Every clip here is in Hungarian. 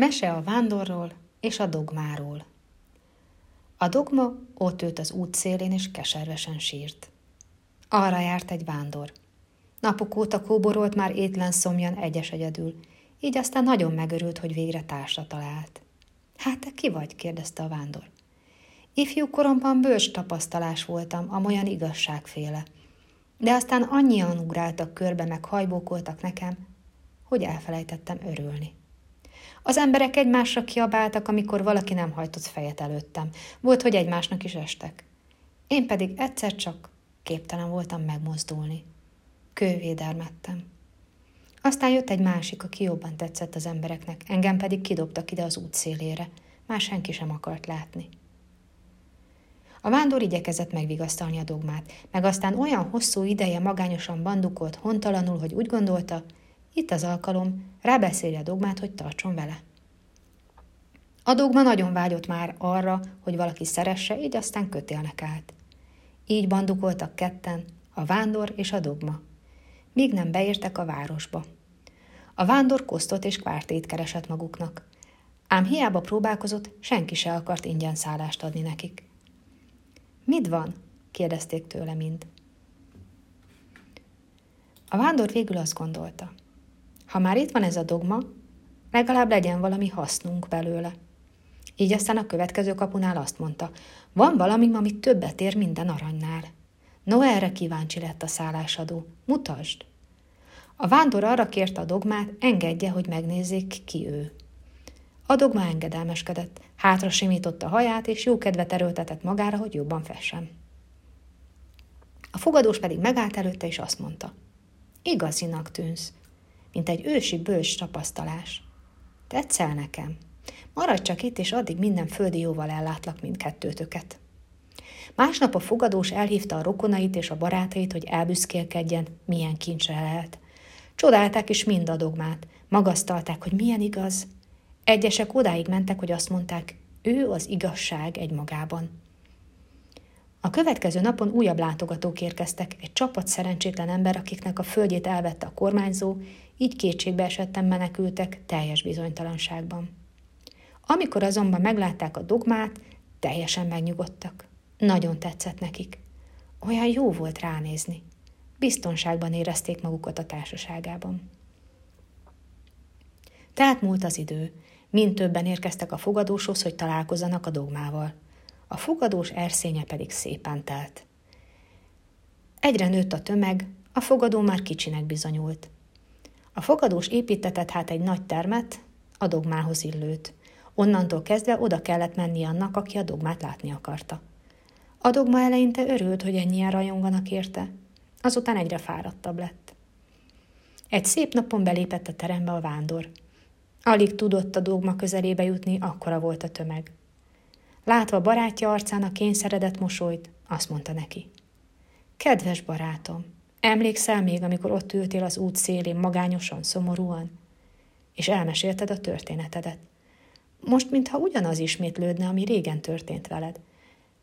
Mese a vándorról és a dogmáról. A dogma ott ült az út szélén, és keservesen sírt. Arra járt egy vándor. Napok óta kóborolt már étlen szomjan egyes egyedül, így aztán nagyon megörült, hogy végre társra talált. Hát te ki vagy? kérdezte a vándor. Ifjú koromban bős tapasztalás voltam, amolyan igazságféle. De aztán annyian ugráltak körbe, meg hajbókoltak nekem, hogy elfelejtettem örülni. Az emberek egymásra kiabáltak, amikor valaki nem hajtott fejet előttem. Volt, hogy egymásnak is estek. Én pedig egyszer csak képtelen voltam megmozdulni. Kővédelmettem. Aztán jött egy másik, aki jobban tetszett az embereknek, engem pedig kidobtak ide az út szélére. Már senki sem akart látni. A vándor igyekezett megvigasztalni a dogmát, meg aztán olyan hosszú ideje magányosan bandukolt hontalanul, hogy úgy gondolta, itt az alkalom, rábeszélje a dogmát, hogy tartson vele. A dogma nagyon vágyott már arra, hogy valaki szeresse, így aztán kötélnek állt. Így bandukoltak ketten, a vándor és a dogma. Míg nem beértek a városba. A vándor kosztot és kvártét keresett maguknak. Ám hiába próbálkozott, senki se akart ingyen szállást adni nekik. Mit van? kérdezték tőle mind. A vándor végül azt gondolta. Ha már itt van ez a dogma, legalább legyen valami hasznunk belőle. Így aztán a következő kapunál azt mondta, van valami, ami többet ér minden aranynál. No, erre kíváncsi lett a szállásadó. Mutasd! A vándor arra kérte a dogmát, engedje, hogy megnézzék, ki ő. A dogma engedelmeskedett, hátra simította a haját, és jó kedvet erőltetett magára, hogy jobban fessen. A fogadós pedig megállt előtte, és azt mondta, igazinak tűnsz, mint egy ősi bős tapasztalás. Tetszel nekem? Maradj csak itt, és addig minden földi jóval ellátlak mindkettőtöket. Másnap a fogadós elhívta a rokonait és a barátait, hogy elbüszkélkedjen, milyen kincsre lehet. Csodálták is mind a dogmát, magasztalták, hogy milyen igaz. Egyesek odáig mentek, hogy azt mondták, ő az igazság egy magában. A következő napon újabb látogatók érkeztek, egy csapat szerencsétlen ember, akiknek a földjét elvette a kormányzó, így kétségbe esetten menekültek teljes bizonytalanságban. Amikor azonban meglátták a dogmát, teljesen megnyugodtak. Nagyon tetszett nekik. Olyan jó volt ránézni. Biztonságban érezték magukat a társaságában. Tehát múlt az idő. Mind többen érkeztek a fogadóshoz, hogy találkozzanak a dogmával. A fogadós erszénye pedig szépen telt. Egyre nőtt a tömeg, a fogadó már kicsinek bizonyult. A fogadós építetett hát egy nagy termet, a dogmához illőt. Onnantól kezdve oda kellett menni annak, aki a dogmát látni akarta. A dogma eleinte örült, hogy ennyien rajonganak érte, azután egyre fáradtabb lett. Egy szép napon belépett a terembe a vándor. Alig tudott a dogma közelébe jutni, akkora volt a tömeg. Látva barátja arcán a kényszeredett mosolyt, azt mondta neki. Kedves barátom, emlékszel még, amikor ott ültél az út szélén magányosan, szomorúan? És elmesélted a történetedet. Most, mintha ugyanaz ismétlődne, ami régen történt veled.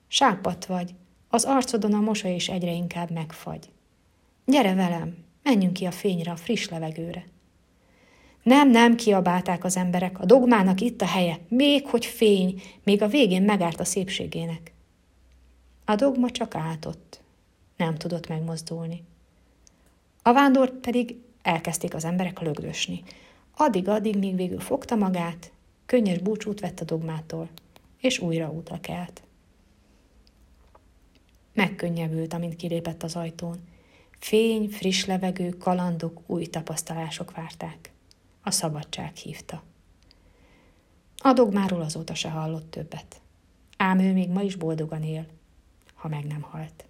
Sápadt vagy, az arcodon a mosoly is egyre inkább megfagy. Gyere velem, menjünk ki a fényre, a friss levegőre. Nem, nem, kiabálták az emberek, a dogmának itt a helye, még hogy fény, még a végén megárt a szépségének. A dogma csak átott, nem tudott megmozdulni. A vándort pedig elkezdték az emberek lögdösni. Addig-addig, míg végül fogta magát, könnyes búcsút vett a dogmától, és újra útra kelt. Megkönnyebbült, amint kilépett az ajtón. Fény, friss levegő, kalandok, új tapasztalások várták. A szabadság hívta. A dogmáról azóta se hallott többet. Ám ő még ma is boldogan él, ha meg nem halt.